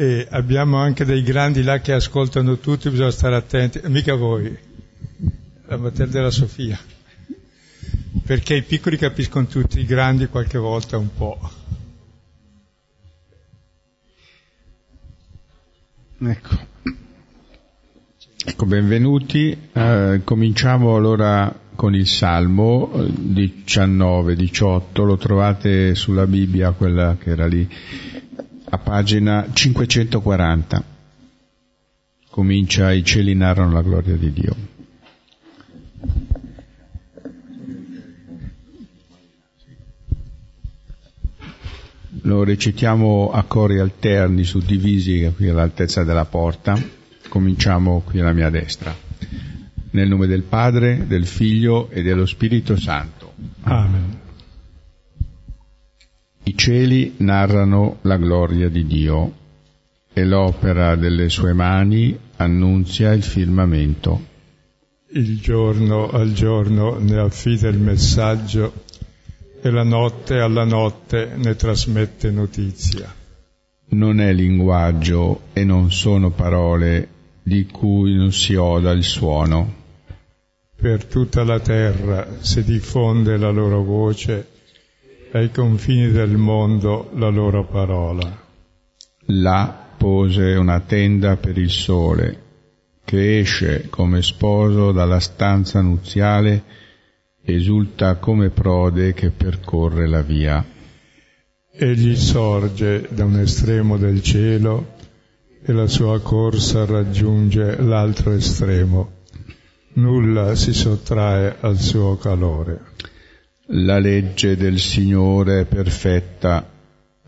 E abbiamo anche dei grandi là che ascoltano tutti, bisogna stare attenti, mica voi, la Matilde della Sofia, perché i piccoli capiscono tutti, i grandi qualche volta un po'. Ecco, ecco benvenuti. Eh, cominciamo allora con il Salmo 19-18, eh, lo trovate sulla Bibbia, quella che era lì, a pagina 540. Comincia i cieli narrano la gloria di Dio. Lo recitiamo a cori alterni, suddivisi qui all'altezza della porta. Cominciamo qui alla mia destra. Nel nome del Padre, del Figlio e dello Spirito Santo. Amen. I cieli narrano la gloria di Dio e l'opera delle sue mani annunzia il firmamento. Il giorno al giorno ne affida il messaggio e la notte alla notte ne trasmette notizia. Non è linguaggio e non sono parole di cui non si oda il suono. Per tutta la terra si diffonde la loro voce, ai confini del mondo la loro parola. Là pose una tenda per il sole, che esce come sposo dalla stanza nuziale esulta come prode che percorre la via. Egli sorge da un estremo del cielo e la sua corsa raggiunge l'altro estremo. Nulla si sottrae al suo calore. La legge del Signore è perfetta,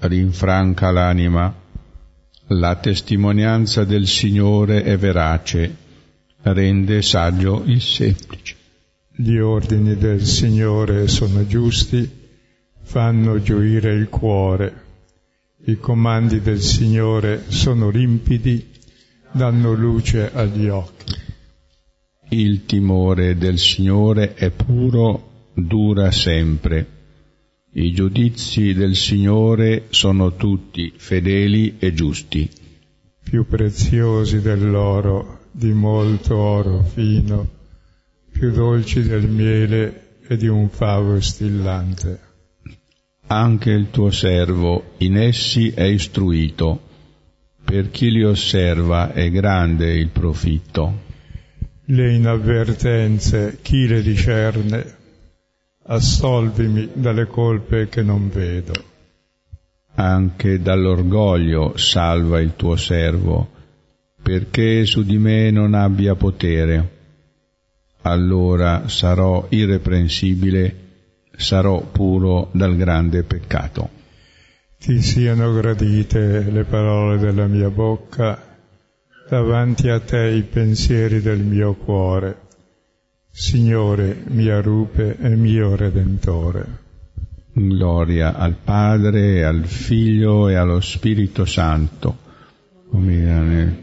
rinfranca l'anima. La testimonianza del Signore è verace, rende saggio il semplice. Gli ordini del Signore sono giusti, fanno gioire il cuore. I comandi del Signore sono limpidi, danno luce agli occhi. Il timore del Signore è puro, dura sempre. I giudizi del Signore sono tutti fedeli e giusti. Più preziosi dell'oro, di molto oro fino più dolci del miele e di un favo stillante. Anche il tuo servo in essi è istruito, per chi li osserva è grande il profitto. Le inavvertenze, chi le discerne? Assolvimi dalle colpe che non vedo. Anche dall'orgoglio salva il tuo servo, perché su di me non abbia potere allora sarò irreprensibile, sarò puro dal grande peccato. Ti siano gradite le parole della mia bocca, davanti a te i pensieri del mio cuore. Signore, mia rupe e mio Redentore. Gloria al Padre, al Figlio e allo Spirito Santo, come nel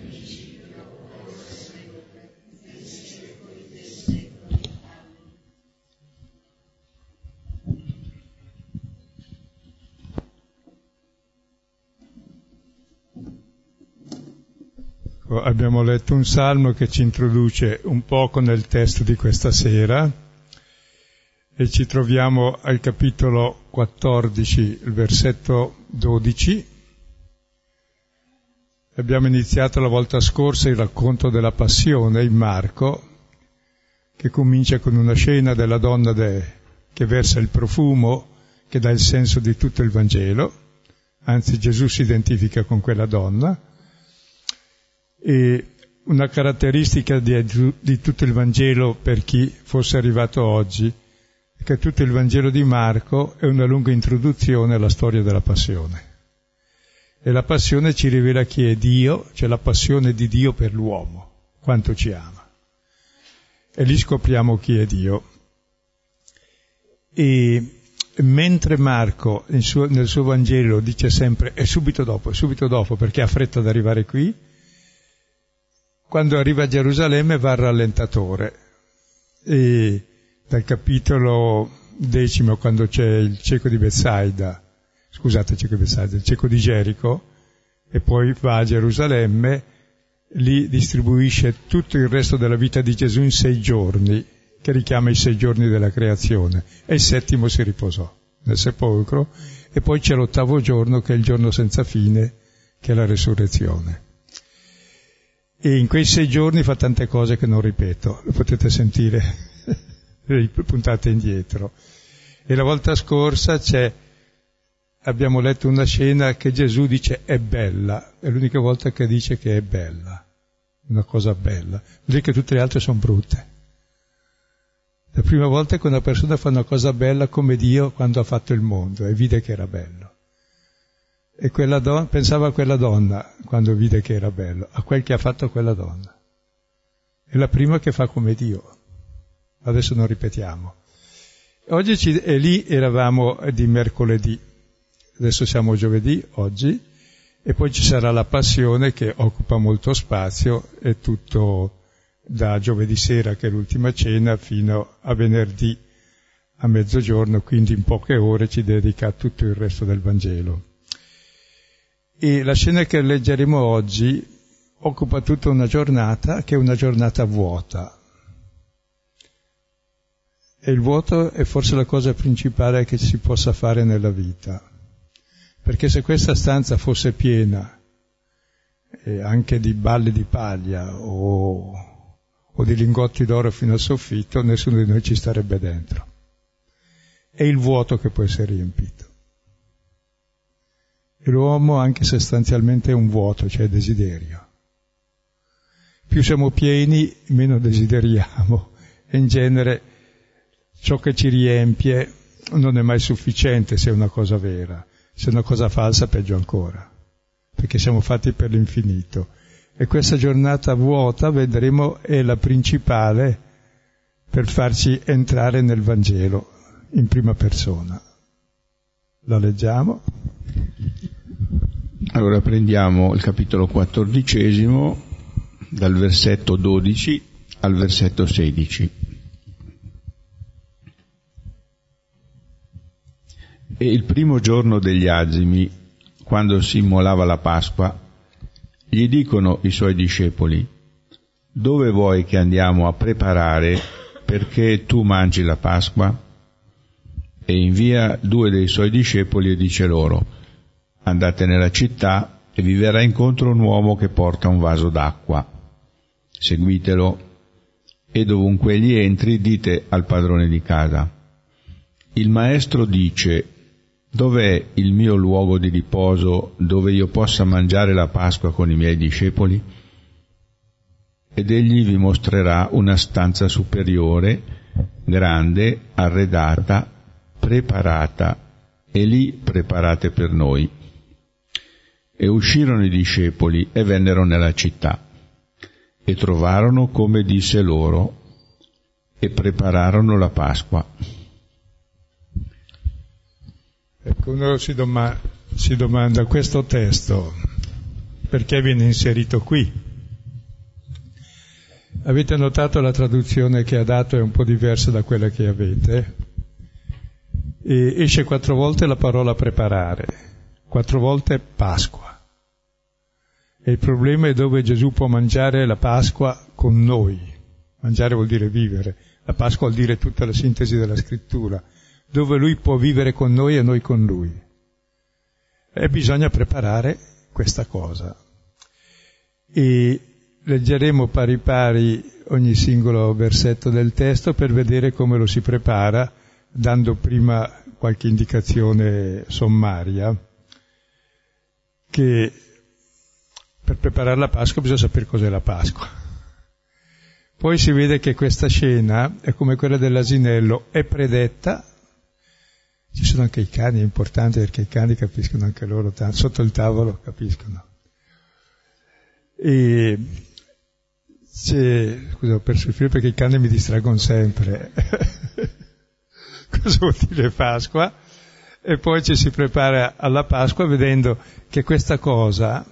abbiamo letto un salmo che ci introduce un poco nel testo di questa sera e ci troviamo al capitolo 14, il versetto 12. Abbiamo iniziato la volta scorsa il racconto della passione in Marco, che comincia con una scena della donna de, che versa il profumo che dà il senso di tutto il Vangelo, anzi Gesù si identifica con quella donna, e una caratteristica di, di, tutto il Vangelo per chi fosse arrivato oggi che tutto il Vangelo di Marco è una lunga introduzione alla storia della passione. E la passione ci rivela chi è Dio, cioè la passione di Dio per l'uomo, quanto ci ama. E lì scopriamo chi è Dio. E mentre Marco suo, nel suo Vangelo dice sempre è subito dopo, è subito dopo perché ha fretta ad arrivare qui, quando arriva a Gerusalemme va al rallentatore e dal capitolo decimo quando c'è il cieco di Bethsaida, scusate il cieco di Bethsaida, il cieco di Gerico, e poi va a Gerusalemme, lì distribuisce tutto il resto della vita di Gesù in sei giorni, che richiama i sei giorni della creazione, e il settimo si riposò nel sepolcro, e poi c'è l'ottavo giorno che è il giorno senza fine, che è la resurrezione. E in quei sei giorni fa tante cose che non ripeto, lo potete sentire, puntate indietro. E la volta scorsa c'è, abbiamo letto una scena che Gesù dice è bella, è l'unica volta che dice che è bella, una cosa bella, vuol dire che tutte le altre sono brutte. La prima volta che una persona fa una cosa bella come Dio quando ha fatto il mondo e vide che era bello. E quella donna, pensava a quella donna quando vide che era bello, a quel che ha fatto quella donna. È la prima che fa come Dio. Adesso non ripetiamo. Oggi ci, e lì eravamo di mercoledì, adesso siamo giovedì, oggi, e poi ci sarà la passione che occupa molto spazio, è tutto da giovedì sera, che è l'ultima cena, fino a venerdì a mezzogiorno, quindi in poche ore ci dedica tutto il resto del Vangelo. E la scena che leggeremo oggi occupa tutta una giornata, che è una giornata vuota, e il vuoto è forse la cosa principale che si possa fare nella vita. Perché se questa stanza fosse piena eh, anche di balle di paglia o, o di lingotti d'oro fino al soffitto, nessuno di noi ci starebbe dentro. È il vuoto che può essere riempito. L'uomo, anche sostanzialmente, è un vuoto, cioè desiderio. Più siamo pieni, meno desideriamo. E in genere ciò che ci riempie non è mai sufficiente se è una cosa vera, se è una cosa falsa peggio ancora, perché siamo fatti per l'infinito. E questa giornata vuota, vedremo, è la principale per farci entrare nel Vangelo in prima persona. La leggiamo? Allora prendiamo il capitolo quattordicesimo dal versetto 12 al versetto 16. E il primo giorno degli azimi, quando si immolava la Pasqua, gli dicono i suoi discepoli, dove vuoi che andiamo a preparare perché tu mangi la Pasqua? E invia due dei suoi discepoli e dice loro, andate nella città e vi verrà incontro un uomo che porta un vaso d'acqua. Seguitelo e dovunque egli entri dite al padrone di casa. Il maestro dice, Dov'è il mio luogo di riposo dove io possa mangiare la Pasqua con i miei discepoli? Ed egli vi mostrerà una stanza superiore, grande, arredata, preparata, e lì preparate per noi. E uscirono i discepoli e vennero nella città, e trovarono come disse loro, e prepararono la Pasqua. Ecco, uno si, doma- si domanda questo testo perché viene inserito qui? Avete notato la traduzione che ha dato è un po' diversa da quella che avete? E esce quattro volte la parola preparare, quattro volte Pasqua. E il problema è dove Gesù può mangiare la Pasqua con noi. Mangiare vuol dire vivere, la Pasqua vuol dire tutta la sintesi della scrittura dove lui può vivere con noi e noi con lui. E bisogna preparare questa cosa. E leggeremo pari pari ogni singolo versetto del testo per vedere come lo si prepara, dando prima qualche indicazione sommaria, che per preparare la Pasqua bisogna sapere cos'è la Pasqua. Poi si vede che questa scena è come quella dell'asinello, è predetta ci sono anche i cani, è importante perché i cani capiscono anche loro, tanto, sotto il tavolo capiscono. E c'è, scusa, per soffrire perché i cani mi distraggono sempre. Cosa vuol dire Pasqua? E poi ci si prepara alla Pasqua vedendo che questa cosa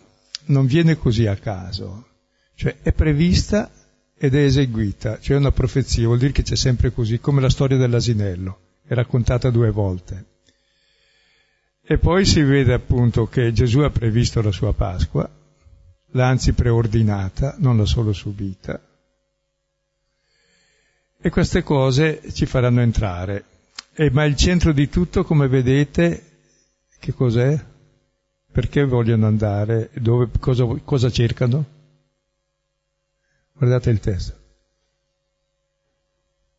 non viene così a caso, cioè è prevista ed è eseguita, cioè è una profezia, vuol dire che c'è sempre così, come la storia dell'asinello è raccontata due volte. E poi si vede appunto che Gesù ha previsto la sua Pasqua, l'ha anzi preordinata, non l'ha solo subita. E queste cose ci faranno entrare. E, ma il centro di tutto, come vedete, che cos'è? Perché vogliono andare? Dove, cosa, cosa cercano? Guardate il testo.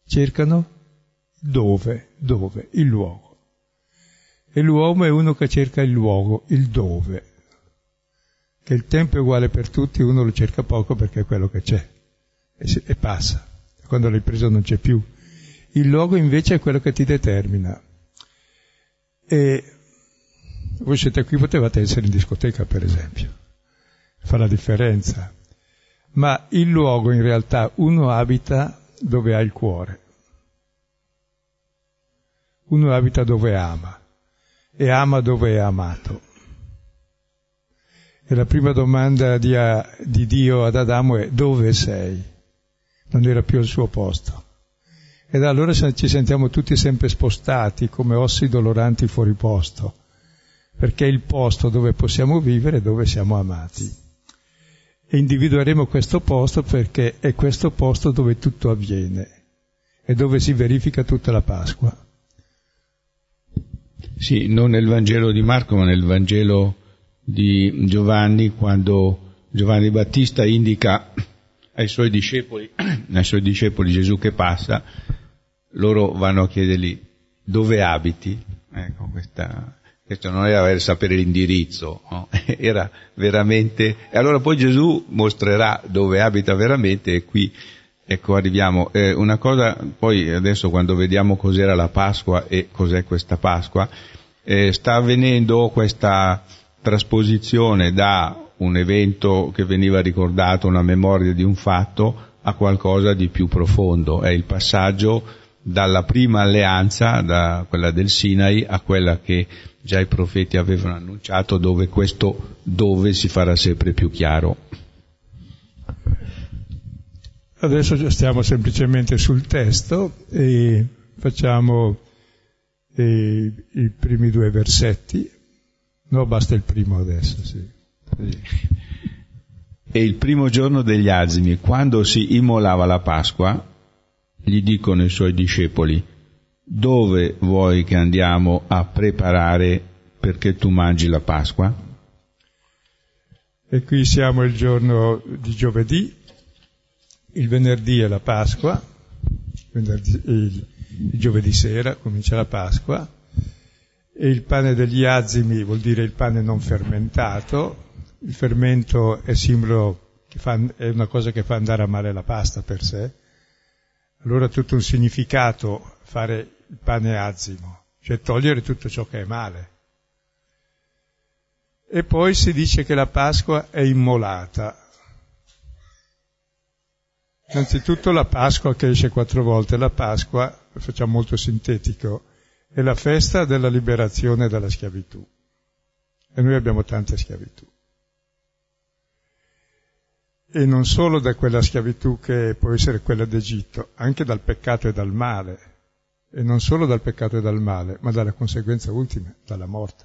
Cercano dove, dove, il luogo. E l'uomo è uno che cerca il luogo, il dove. Che il tempo è uguale per tutti, uno lo cerca poco perché è quello che c'è e, si, e passa. Quando l'hai preso non c'è più. Il luogo invece è quello che ti determina. E voi siete qui, potevate essere in discoteca per esempio, fa la differenza. Ma il luogo in realtà uno abita dove ha il cuore, uno abita dove ama e ama dove è amato. E la prima domanda di, di Dio ad Adamo è dove sei? Non era più al suo posto. E da allora ci sentiamo tutti sempre spostati come ossi doloranti fuori posto, perché è il posto dove possiamo vivere e dove siamo amati. E individueremo questo posto perché è questo posto dove tutto avviene e dove si verifica tutta la Pasqua. Sì, non nel Vangelo di Marco, ma nel Vangelo di Giovanni, quando Giovanni Battista indica ai suoi discepoli, ai suoi discepoli Gesù che passa, loro vanno a chiedergli dove abiti. Ecco, questa, questo non era per sapere l'indirizzo, no? era veramente... E allora poi Gesù mostrerà dove abita veramente e qui Ecco, arriviamo. Eh, una cosa, poi adesso quando vediamo cos'era la Pasqua e cos'è questa Pasqua, eh, sta avvenendo questa trasposizione da un evento che veniva ricordato, una memoria di un fatto, a qualcosa di più profondo. È il passaggio dalla prima alleanza, da quella del Sinai, a quella che già i profeti avevano annunciato, dove questo dove si farà sempre più chiaro. Adesso stiamo semplicemente sul testo e facciamo eh, i primi due versetti. No, basta il primo adesso, sì. sì. E il primo giorno degli azimi, quando si immolava la Pasqua, gli dicono i suoi discepoli, dove vuoi che andiamo a preparare perché tu mangi la Pasqua? E qui siamo il giorno di giovedì, il venerdì è la Pasqua, il, il, giovedì sera comincia la Pasqua, e il pane degli azimi vuol dire il pane non fermentato, il fermento è simbolo, fa, è una cosa che fa andare a male la pasta per sé, allora ha tutto un significato fare il pane azimo, cioè togliere tutto ciò che è male. E poi si dice che la Pasqua è immolata, Innanzitutto la Pasqua che esce quattro volte, la Pasqua, lo facciamo molto sintetico, è la festa della liberazione dalla schiavitù. E noi abbiamo tante schiavitù. E non solo da quella schiavitù che può essere quella d'Egitto, anche dal peccato e dal male. E non solo dal peccato e dal male, ma dalla conseguenza ultima, dalla morte.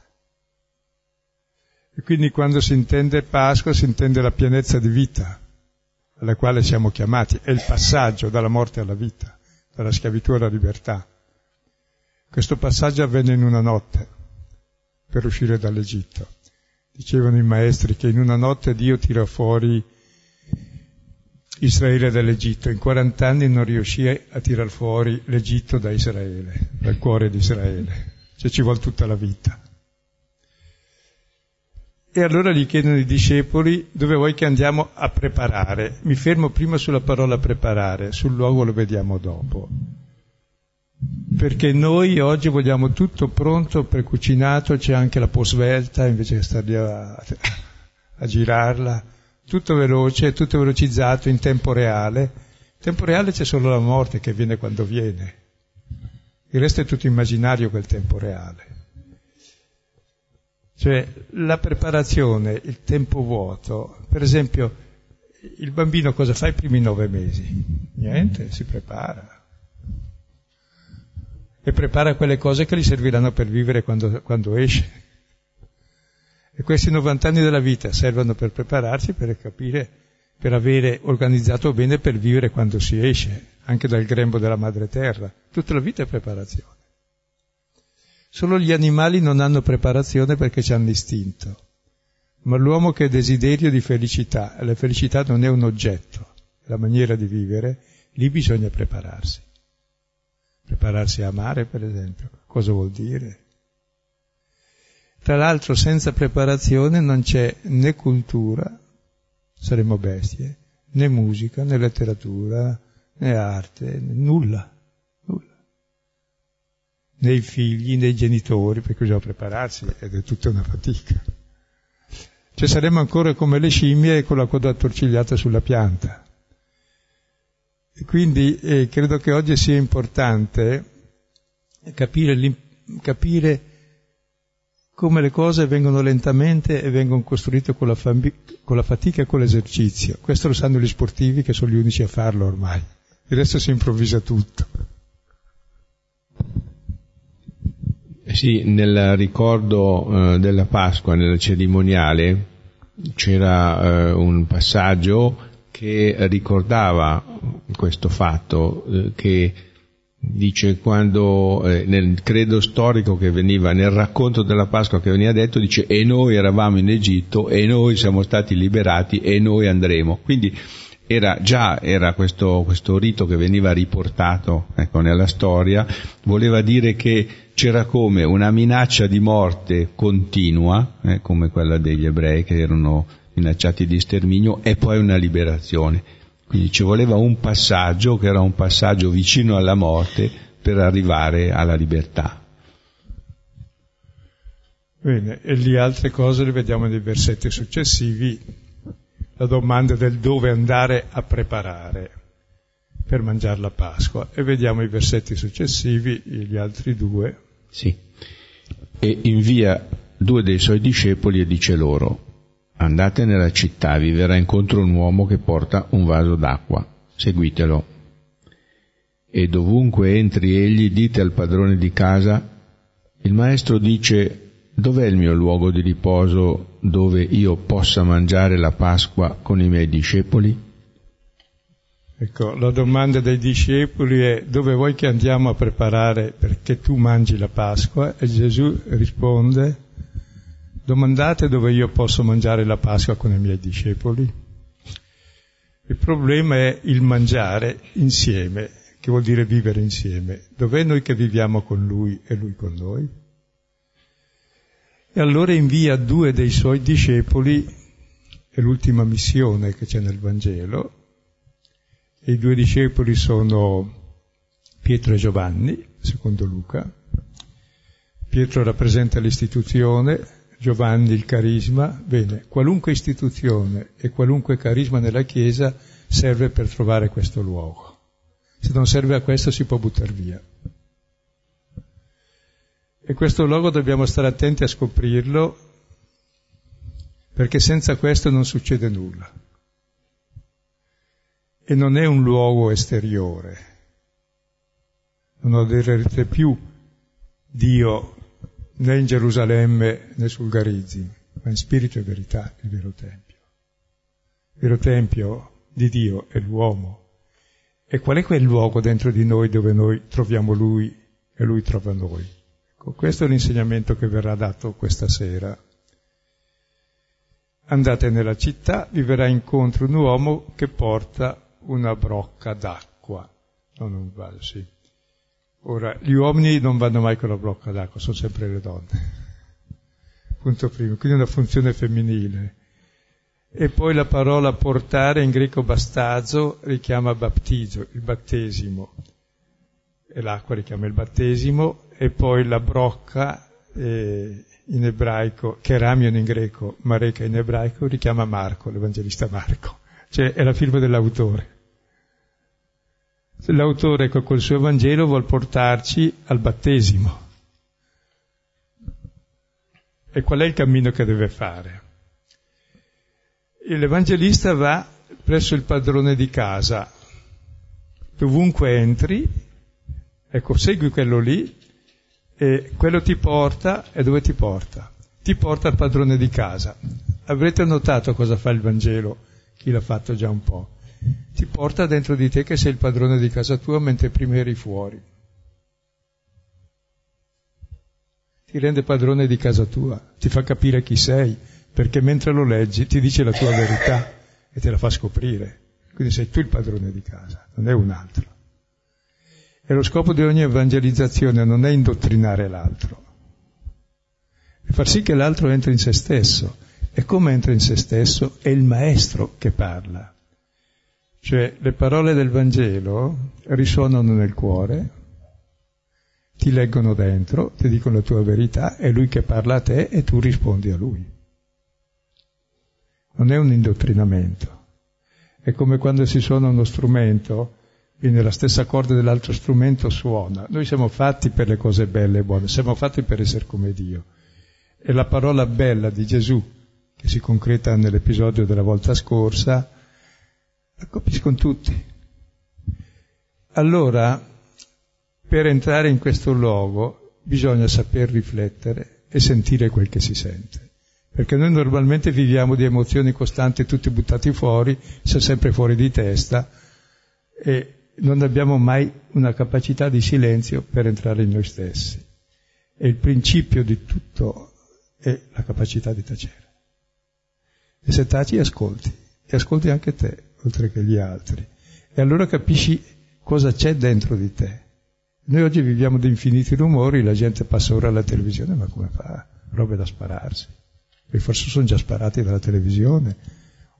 E quindi quando si intende Pasqua si intende la pienezza di vita alla quale siamo chiamati, è il passaggio dalla morte alla vita, dalla schiavitù alla libertà. Questo passaggio avvenne in una notte per uscire dall'Egitto. Dicevano i maestri che in una notte Dio tira fuori Israele dall'Egitto. In 40 anni non riuscì a tirar fuori l'Egitto da Israele, dal cuore di Israele. Cioè ci vuole tutta la vita. E allora gli chiedono i discepoli dove vuoi che andiamo a preparare. Mi fermo prima sulla parola preparare, sul luogo lo vediamo dopo. Perché noi oggi vogliamo tutto pronto, precucinato, c'è anche la posvelta invece che stare a, a girarla, tutto veloce, tutto velocizzato in tempo reale. In tempo reale c'è solo la morte che viene quando viene. Il resto è tutto immaginario quel tempo reale. Cioè la preparazione, il tempo vuoto, per esempio il bambino cosa fa i primi nove mesi? Niente, si prepara. E prepara quelle cose che gli serviranno per vivere quando, quando esce. E questi 90 anni della vita servono per prepararsi, per capire, per avere organizzato bene per vivere quando si esce, anche dal grembo della madre terra. Tutta la vita è preparazione. Solo gli animali non hanno preparazione perché hanno istinto. Ma l'uomo che ha desiderio di felicità, e la felicità non è un oggetto, è la maniera di vivere, lì bisogna prepararsi. Prepararsi a amare, per esempio, cosa vuol dire? Tra l'altro senza preparazione non c'è né cultura, saremo bestie, né musica, né letteratura, né arte, nulla, nulla. I figli, né i genitori, perché bisogna prepararsi ed è tutta una fatica. Cioè saremo ancora come le scimmie con la coda attorcigliata sulla pianta. E quindi eh, credo che oggi sia importante capire, capire come le cose vengono lentamente e vengono costruite con la, fambi- con la, fatica e con l'esercizio. Questo lo sanno gli sportivi che sono gli unici a farlo ormai. Il resto si improvvisa tutto. Eh sì, nel ricordo eh, della Pasqua, nella cerimoniale, c'era eh, un passaggio che ricordava questo fatto, eh, che dice quando eh, nel credo storico che veniva, nel racconto della Pasqua che veniva detto, dice e noi eravamo in Egitto e noi siamo stati liberati e noi andremo. Quindi era già era questo, questo rito che veniva riportato ecco, nella storia, voleva dire che c'era come una minaccia di morte continua, eh, come quella degli ebrei che erano minacciati di sterminio, e poi una liberazione. Quindi ci voleva un passaggio che era un passaggio vicino alla morte per arrivare alla libertà. Bene, e le altre cose le vediamo nei versetti successivi, la domanda del dove andare a preparare per mangiare la Pasqua. E vediamo i versetti successivi, gli altri due. Sì. E invia due dei suoi discepoli e dice loro, Andate nella città, vi verrà incontro un uomo che porta un vaso d'acqua, seguitelo. E dovunque entri egli, dite al padrone di casa, il maestro dice, dov'è il mio luogo di riposo dove io possa mangiare la Pasqua con i miei discepoli? Ecco, la domanda dei discepoli è dove vuoi che andiamo a preparare perché tu mangi la Pasqua? E Gesù risponde Domandate dove io posso mangiare la Pasqua con i miei discepoli. Il problema è il mangiare insieme, che vuol dire vivere insieme. Dov'è noi che viviamo con Lui e Lui con noi? E allora invia due dei suoi discepoli, è l'ultima missione che c'è nel Vangelo, e i due discepoli sono Pietro e Giovanni, secondo Luca. Pietro rappresenta l'istituzione, Giovanni il carisma, bene, qualunque istituzione e qualunque carisma nella Chiesa serve per trovare questo luogo. Se non serve a questo si può buttare via. E questo luogo dobbiamo stare attenti a scoprirlo perché senza questo non succede nulla. E non è un luogo esteriore. Non adorerete più Dio né in Gerusalemme né sul Garizzi, ma in spirito e verità il vero Tempio. Il vero Tempio di Dio è l'uomo. E qual è quel luogo dentro di noi dove noi troviamo Lui e Lui trova noi? Ecco, questo è l'insegnamento che verrà dato questa sera. Andate nella città, vi verrà incontro un uomo che porta una brocca d'acqua, non un vaso, sì Ora, gli uomini non vanno mai con la blocca d'acqua, sono sempre le donne. Punto primo, quindi una funzione femminile. E poi la parola portare in greco bastazo richiama baptizo, il battesimo. E l'acqua richiama il battesimo, e poi la brocca eh, in ebraico, keramion in greco, mareka in ebraico, richiama Marco, l'evangelista Marco. Cioè è la firma dell'autore. L'autore col suo Vangelo vuol portarci al battesimo. E qual è il cammino che deve fare? L'Evangelista va presso il padrone di casa, dovunque entri, ecco, segui quello lì, e quello ti porta, e dove ti porta? ti porta al padrone di casa. Avrete notato cosa fa il Vangelo, chi l'ha fatto già un po'. Ti porta dentro di te che sei il padrone di casa tua mentre prima eri fuori. Ti rende padrone di casa tua, ti fa capire chi sei, perché mentre lo leggi ti dice la tua verità e te la fa scoprire. Quindi sei tu il padrone di casa, non è un altro. E lo scopo di ogni evangelizzazione non è indottrinare l'altro, è far sì che l'altro entri in se stesso. E come entra in se stesso? È il maestro che parla. Cioè le parole del Vangelo risuonano nel cuore, ti leggono dentro, ti dicono la tua verità, è lui che parla a te e tu rispondi a lui. Non è un indottrinamento. È come quando si suona uno strumento, quindi la stessa corda dell'altro strumento suona. Noi siamo fatti per le cose belle e buone, siamo fatti per essere come Dio. E la parola bella di Gesù, che si concreta nell'episodio della volta scorsa, la capiscono tutti. Allora, per entrare in questo luogo bisogna saper riflettere e sentire quel che si sente. Perché noi normalmente viviamo di emozioni costanti, tutti buttati fuori, siamo sempre fuori di testa e non abbiamo mai una capacità di silenzio per entrare in noi stessi. E il principio di tutto è la capacità di tacere. E se taci ascolti, e ascolti anche te, oltre che gli altri. E allora capisci cosa c'è dentro di te. Noi oggi viviamo di infiniti rumori, la gente passa ora alla televisione, ma come fa? Robe da spararsi. E forse sono già sparati dalla televisione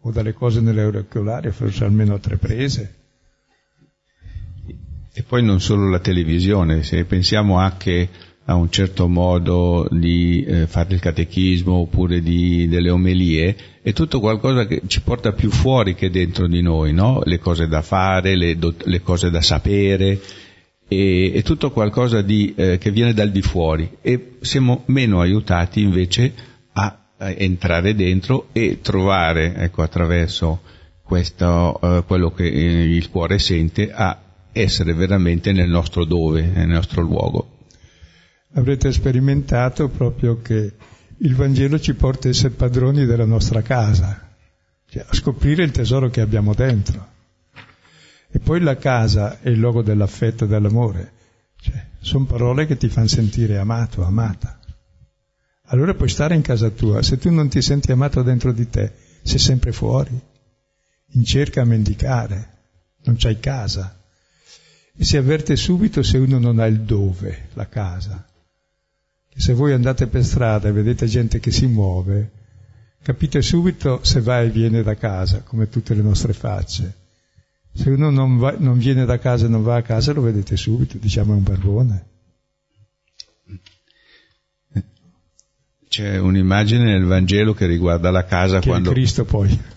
o dalle cose nelle auricolari, forse almeno a tre prese. E poi non solo la televisione, se pensiamo anche a un certo modo di eh, fare il catechismo oppure di, delle omelie, è tutto qualcosa che ci porta più fuori che dentro di noi, no? Le cose da fare, le, do, le cose da sapere, e, è tutto qualcosa di, eh, che viene dal di fuori e siamo meno aiutati invece a, a entrare dentro e trovare, ecco, attraverso questo, eh, quello che eh, il cuore sente, a essere veramente nel nostro dove, nel nostro luogo. Avrete sperimentato proprio che il Vangelo ci porta a essere padroni della nostra casa, cioè a scoprire il tesoro che abbiamo dentro. E poi la casa è il luogo dell'affetto e dell'amore. Cioè, sono parole che ti fanno sentire amato, amata. Allora puoi stare in casa tua, se tu non ti senti amato dentro di te, sei sempre fuori, in cerca a mendicare, non c'hai casa. E si avverte subito se uno non ha il dove, la casa. Se voi andate per strada e vedete gente che si muove, capite subito se va e viene da casa, come tutte le nostre facce. Se uno non, va, non viene da casa e non va a casa lo vedete subito, diciamo è un barbone. C'è un'immagine nel Vangelo che riguarda la casa che quando,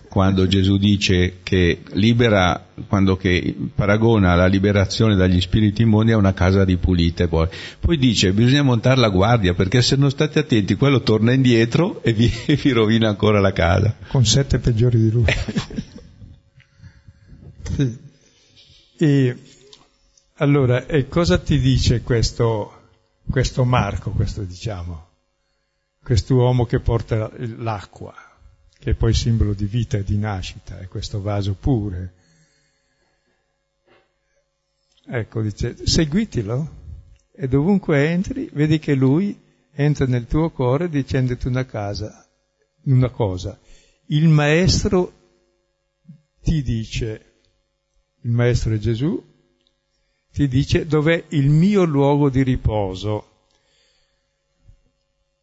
quando, Gesù dice che libera, quando che paragona la liberazione dagli spiriti immondi a una casa ripulita. Poi. poi dice bisogna montare la guardia perché se non state attenti quello torna indietro e vi, e vi rovina ancora la casa. Con sette peggiori di lui. Sì. E allora, e cosa ti dice questo, questo Marco, questo diciamo, quest'uomo che porta l'acqua, che è poi simbolo di vita e di nascita, è questo vaso pure. Ecco, dice, seguitilo e dovunque entri, vedi che lui entra nel tuo cuore dicendoti una, casa, una cosa. Il maestro ti dice il Maestro è Gesù, ti dice dov'è il mio luogo di riposo.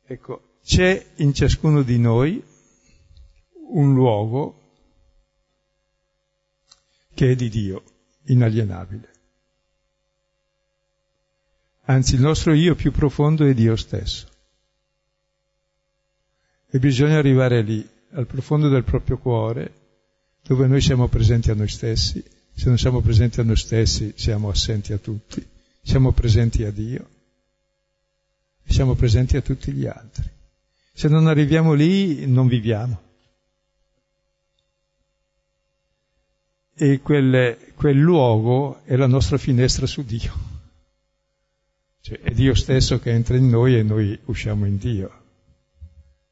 Ecco, c'è in ciascuno di noi un luogo che è di Dio, inalienabile. Anzi, il nostro io più profondo è Dio stesso. E bisogna arrivare lì, al profondo del proprio cuore, dove noi siamo presenti a noi stessi se non siamo presenti a noi stessi, siamo assenti a tutti, siamo presenti a Dio e siamo presenti a tutti gli altri. Se non arriviamo lì, non viviamo. E quel, quel luogo è la nostra finestra su Dio. Cioè, è Dio stesso che entra in noi e noi usciamo in Dio.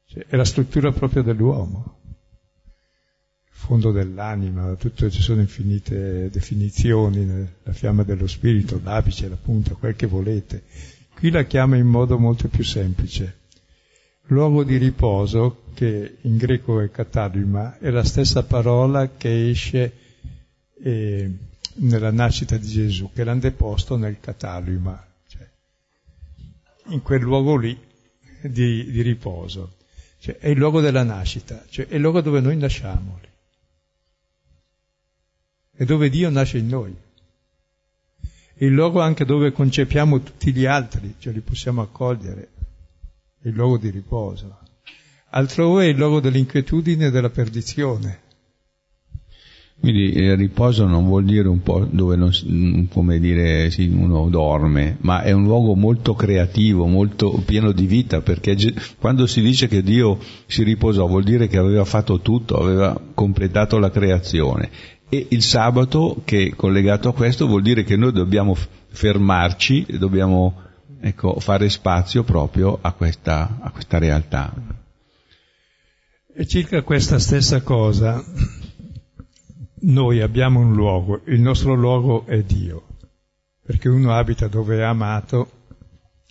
Cioè, è la struttura proprio dell'uomo, il fondo dell'anima, tutto, ci sono infinite definizioni, la fiamma dello spirito, l'apice, la punta, quel che volete. Qui la chiama in modo molto più semplice. Luogo di riposo, che in greco è katalima, è la stessa parola che esce eh, nella nascita di Gesù, che l'hanno deposto nel katalima, cioè in quel luogo lì di, di riposo. Cioè, è il luogo della nascita, cioè è il luogo dove noi nasciamo. Lì. È dove Dio nasce in noi. È il luogo anche dove concepiamo tutti gli altri, cioè li possiamo accogliere. Il luogo di riposo. Altrove è il luogo dell'inquietudine e della perdizione. Quindi il eh, riposo non vuol dire un po' dove non, mm, come dire, sì, uno dorme, ma è un luogo molto creativo, molto pieno di vita, perché quando si dice che Dio si riposò vuol dire che aveva fatto tutto, aveva completato la creazione. E il sabato, che è collegato a questo, vuol dire che noi dobbiamo fermarci, dobbiamo ecco, fare spazio proprio a questa, a questa realtà. E circa questa stessa cosa, noi abbiamo un luogo, il nostro luogo è Dio, perché uno abita dove è amato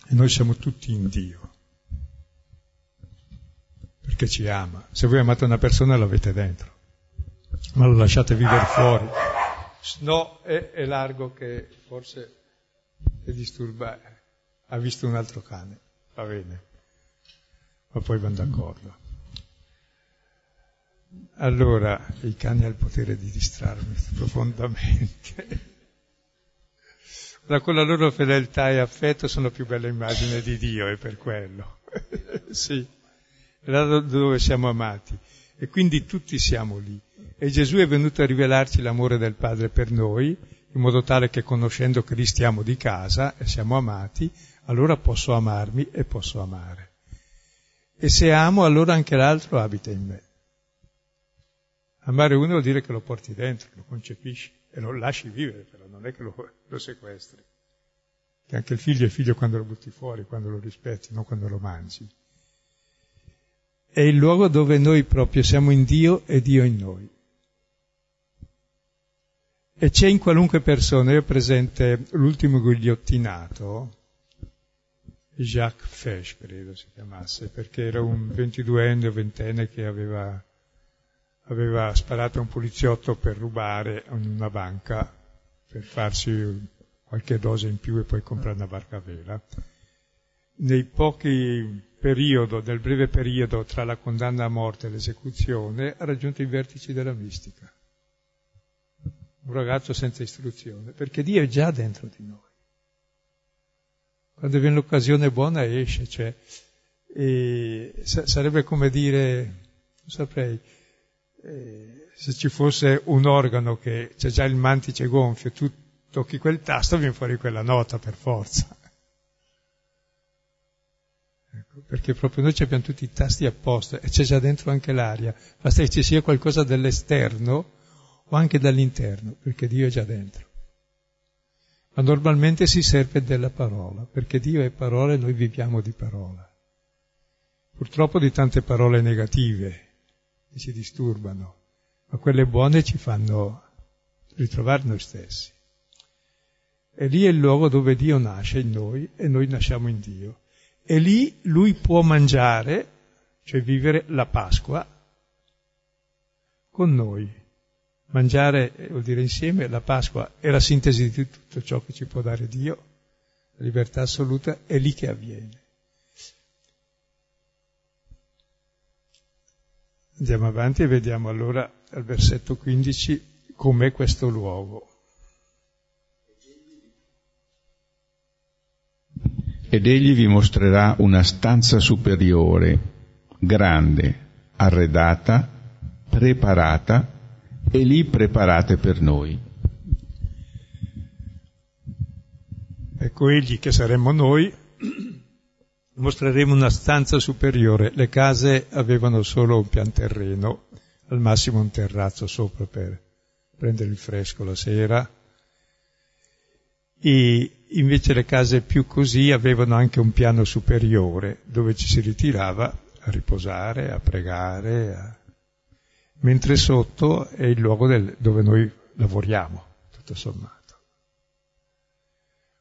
e noi siamo tutti in Dio, perché ci ama. Se voi amate una persona l'avete dentro, ma lo lasciate vivere fuori. No, è, è largo che forse è disturba, ha visto un altro cane, va bene, ma poi vanno d'accordo. Allora, i cani hanno il potere di distrarmi profondamente. Da con la loro fedeltà e affetto sono più bella immagine di Dio, è per quello. sì, è là dove siamo amati. E quindi tutti siamo lì. E Gesù è venuto a rivelarci l'amore del Padre per noi, in modo tale che conoscendo che lì stiamo di casa e siamo amati, allora posso amarmi e posso amare. E se amo, allora anche l'altro abita in me. Amare uno vuol dire che lo porti dentro, lo concepisci e lo lasci vivere, però non è che lo, lo sequestri. Che anche il figlio è figlio quando lo butti fuori, quando lo rispetti, non quando lo mangi. È il luogo dove noi proprio siamo in Dio e Dio in noi. E c'è in qualunque persona, io presente l'ultimo guilliottinato, Jacques Fesch credo si chiamasse, perché era un 22enne o ventenne che aveva aveva sparato a un poliziotto per rubare in una banca, per farsi qualche dose in più e poi comprare una barca a vela. Nei pochi periodo, nel breve periodo tra la condanna a morte e l'esecuzione, ha raggiunto i vertici della mistica. Un ragazzo senza istruzione, perché Dio è già dentro di noi. Quando viene l'occasione buona esce, cioè, sarebbe come dire, non saprei, eh, se ci fosse un organo che c'è già il mantice gonfio, tu tocchi quel tasto, viene fuori quella nota per forza. Ecco, perché proprio noi abbiamo tutti i tasti apposta e c'è già dentro anche l'aria, basta che ci sia qualcosa dall'esterno o anche dall'interno, perché Dio è già dentro. Ma normalmente si serve della parola, perché Dio è parola e noi viviamo di parola. Purtroppo di tante parole negative, che ci disturbano, ma quelle buone ci fanno ritrovare noi stessi. E lì è il luogo dove Dio nasce in noi e noi nasciamo in Dio. E lì Lui può mangiare, cioè vivere la Pasqua, con noi. Mangiare vuol dire insieme, la Pasqua è la sintesi di tutto ciò che ci può dare Dio, la libertà assoluta, è lì che avviene. Andiamo avanti e vediamo allora al versetto 15 com'è questo luogo. Ed egli vi mostrerà una stanza superiore, grande, arredata, preparata, e lì preparate per noi. Ecco egli che saremmo noi, mostreremo una stanza superiore. Le case avevano solo un pian terreno, al massimo un terrazzo sopra per prendere il fresco la sera. E invece le case più così avevano anche un piano superiore dove ci si ritirava a riposare, a pregare, a... mentre sotto è il luogo del... dove noi lavoriamo, tutto sommato.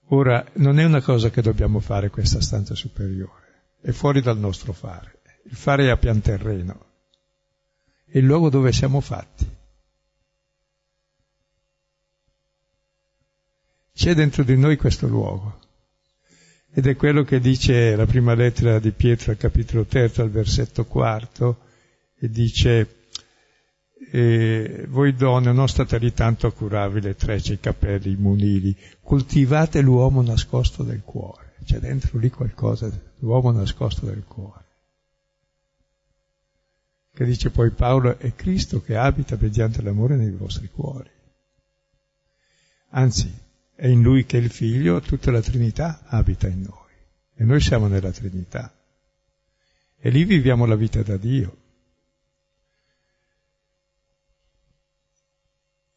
Ora, non è una cosa che dobbiamo fare questa stanza superiore, è fuori dal nostro fare. Il fare è a pian terreno, è il luogo dove siamo fatti. C'è dentro di noi questo luogo. Ed è quello che dice la prima lettera di Pietro al capitolo terzo, al versetto quarto, e dice e voi donne non state lì tanto a curarvi le trecce, i capelli, i munili, coltivate l'uomo nascosto del cuore, c'è dentro lì qualcosa, l'uomo nascosto del cuore. Che dice poi Paolo, è Cristo che abita mediante l'amore nei vostri cuori. Anzi, è in lui che il figlio, tutta la Trinità abita in noi. E noi siamo nella Trinità. E lì viviamo la vita da Dio.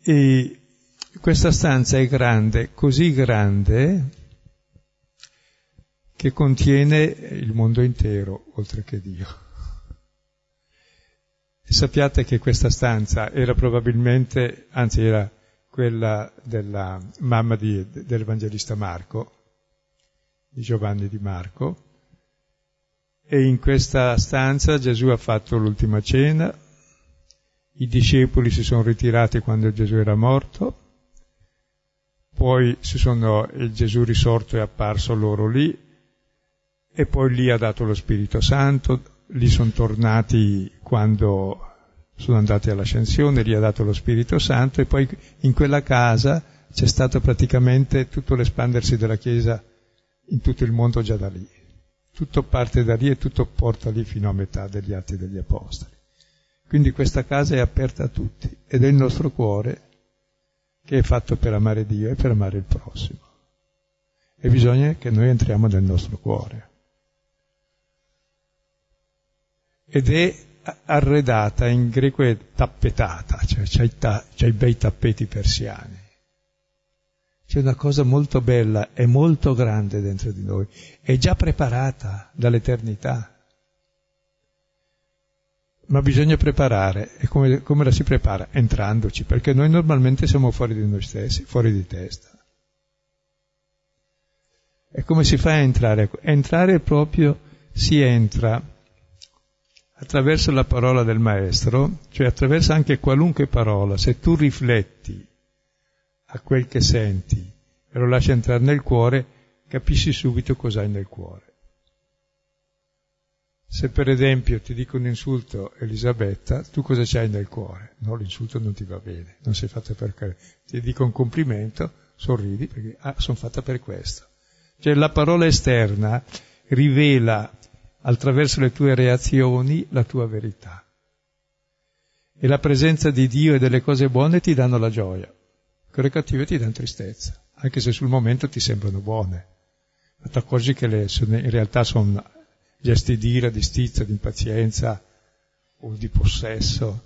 E questa stanza è grande, così grande che contiene il mondo intero, oltre che Dio. E sappiate che questa stanza era probabilmente, anzi era quella della mamma di, dell'Evangelista Marco, di Giovanni di Marco, e in questa stanza Gesù ha fatto l'ultima cena, i discepoli si sono ritirati quando Gesù era morto, poi sono, Gesù risorto è apparso loro lì, e poi lì ha dato lo Spirito Santo, lì sono tornati quando sono andati all'ascensione, lì ha dato lo Spirito Santo e poi in quella casa c'è stato praticamente tutto l'espandersi della Chiesa in tutto il mondo già da lì. Tutto parte da lì e tutto porta lì fino a metà degli atti degli Apostoli. Quindi questa casa è aperta a tutti ed è il nostro cuore che è fatto per amare Dio e per amare il prossimo. E bisogna che noi entriamo nel nostro cuore. Ed è arredata, in greco è tappetata, cioè c'è i, ta- bei tappeti persiani. C'è una cosa molto bella e molto grande dentro di noi, è già preparata dall'eternità ma bisogna preparare. E come, come, la si prepara? Entrandoci, perché noi normalmente siamo fuori di noi stessi, fuori di testa. E come si fa a entrare? Entrare proprio si entra attraverso la parola del Maestro, cioè attraverso anche qualunque parola. Se tu rifletti a quel che senti e lo lasci entrare nel cuore, capisci subito cos'hai nel cuore. Se per esempio ti dico un insulto Elisabetta, tu cosa c'hai nel cuore? No, l'insulto non ti va bene, non sei fatta per quello. Ti dico un complimento, sorridi perché ah, sono fatta per questo. Cioè la parola esterna rivela attraverso le tue reazioni la tua verità. E la presenza di Dio e delle cose buone ti danno la gioia, quelle cattive ti danno tristezza, anche se sul momento ti sembrano buone. Ma ti accorgi che le, in realtà sono gesti di ira, di stizza, di impazienza o di possesso.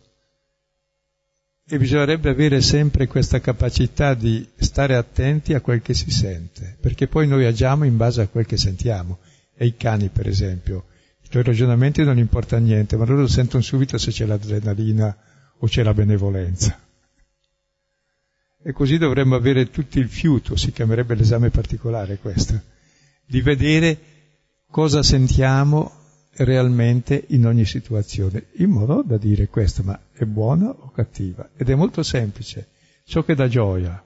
E bisognerebbe avere sempre questa capacità di stare attenti a quel che si sente, perché poi noi agiamo in base a quel che sentiamo. E i cani, per esempio, i tuoi ragionamenti non importa niente, ma loro sentono subito se c'è l'adrenalina o c'è la benevolenza. E così dovremmo avere tutto il fiuto, si chiamerebbe l'esame particolare questo, di vedere cosa sentiamo realmente in ogni situazione, in modo da dire questo, ma è buona o cattiva? Ed è molto semplice. Ciò che dà gioia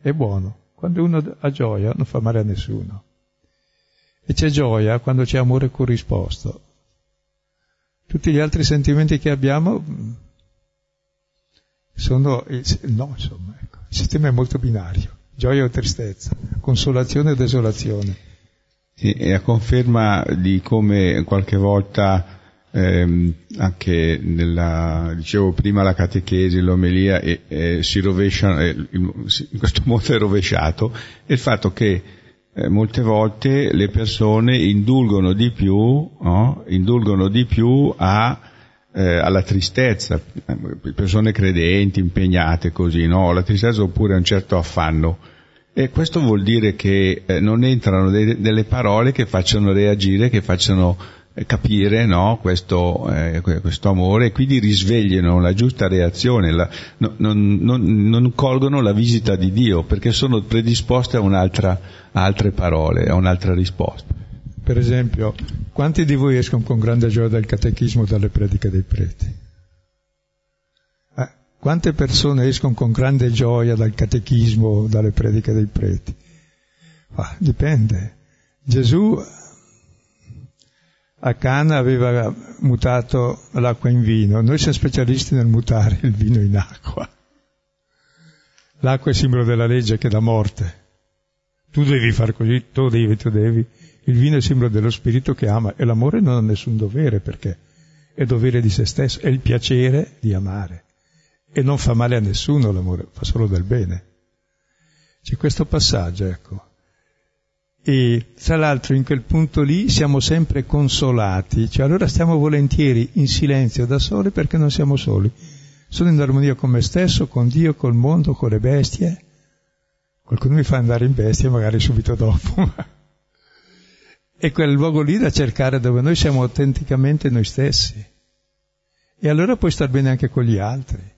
è buono. Quando uno ha gioia non fa male a nessuno. E c'è gioia quando c'è amore corrisposto. Tutti gli altri sentimenti che abbiamo mm, sono... No, insomma, ecco. il sistema è molto binario. Gioia o tristezza, consolazione o desolazione. E a conferma di come qualche volta ehm, anche nella, dicevo prima la catechesi, l'omelia e, e si rovescia, eh, in questo modo è rovesciato, è il fatto che eh, molte volte le persone indulgono di più, no? indulgono di più a, eh, alla tristezza, persone credenti, impegnate così, no? La tristezza oppure un certo affanno e questo vuol dire che eh, non entrano de- delle parole che facciano reagire, che facciano capire no, questo, eh, questo, amore e quindi risvegliano la giusta reazione, la, no, non, non, non, colgono la visita di Dio perché sono predisposte a, a altre parole, a un'altra risposta. Per esempio, quanti di voi escono con grande gioia dal catechismo dalle prediche dei preti? Quante persone escono con grande gioia dal catechismo, dalle prediche dei preti? Ah, dipende. Gesù a Cana aveva mutato l'acqua in vino, noi siamo specialisti nel mutare il vino in acqua. L'acqua è simbolo della legge che dà morte. Tu devi fare così, tu devi, tu devi. Il vino è simbolo dello spirito che ama e l'amore non ha nessun dovere perché è dovere di se stesso, è il piacere di amare. E non fa male a nessuno l'amore, fa solo del bene. C'è questo passaggio, ecco. E tra l'altro in quel punto lì siamo sempre consolati, cioè allora stiamo volentieri in silenzio da soli perché non siamo soli. Sono in armonia con me stesso, con Dio, col mondo, con le bestie. Qualcuno mi fa andare in bestia magari subito dopo. è quel luogo lì da cercare dove noi siamo autenticamente noi stessi. E allora puoi star bene anche con gli altri.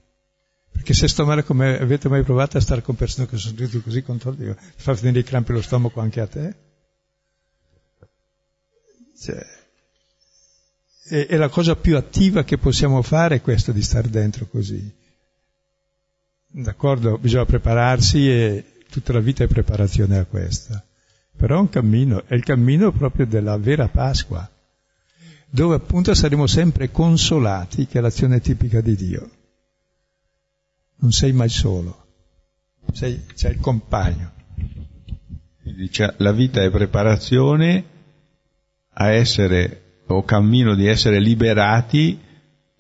Perché se sto male come avete mai provato a stare con persone che sono tutti così controlli, fa venire i crampi allo stomaco anche a te? Cioè, è, è, la cosa più attiva che possiamo fare è questo di stare dentro così. D'accordo, bisogna prepararsi e tutta la vita è preparazione a questa. Però è un cammino, è il cammino proprio della vera Pasqua, dove appunto saremo sempre consolati, che è l'azione tipica di Dio. Non sei mai solo, sei, c'è il compagno. Dice, la vita è preparazione a essere, o cammino di essere liberati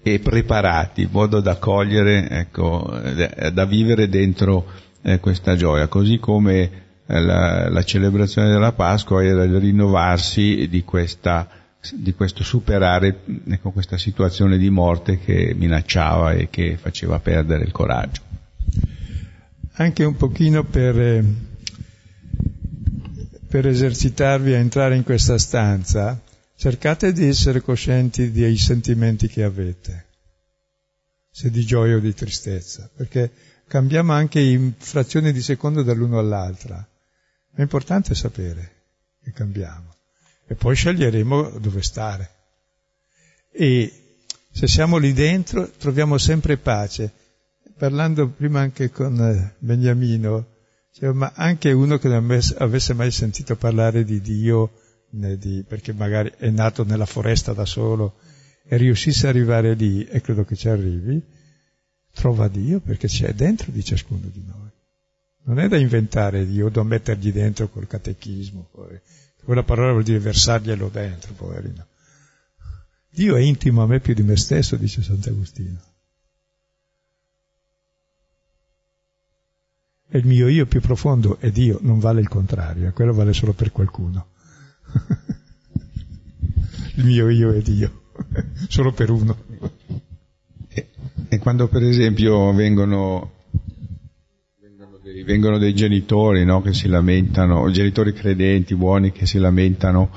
e preparati, in modo da cogliere, ecco, da vivere dentro eh, questa gioia, così come la, la, celebrazione della Pasqua era il rinnovarsi di, questa, di questo superare ecco, questa situazione di morte che minacciava e che faceva perdere il coraggio. Anche un pochino per, eh, per esercitarvi a entrare in questa stanza, cercate di essere coscienti dei sentimenti che avete, se di gioia o di tristezza, perché cambiamo anche in frazioni di secondo dall'uno all'altra. È importante sapere che cambiamo e poi sceglieremo dove stare. E se siamo lì dentro troviamo sempre pace. Parlando prima anche con eh, Beniamino, cioè, ma anche uno che non avesse mai sentito parlare di Dio, di, perché magari è nato nella foresta da solo e riuscisse ad arrivare lì, e credo che ci arrivi, trova Dio perché c'è dentro di ciascuno di noi. Non è da inventare Dio, da mettergli dentro col catechismo. Quella parola vuol dire versarglielo dentro, poverino. Dio è intimo a me più di me stesso, dice Sant'Agostino. E il mio io più profondo è Dio, non vale il contrario, quello vale solo per qualcuno. il mio io è Dio, solo per uno. E, e quando per esempio vengono vengono dei genitori no, che si lamentano, genitori credenti, buoni, che si lamentano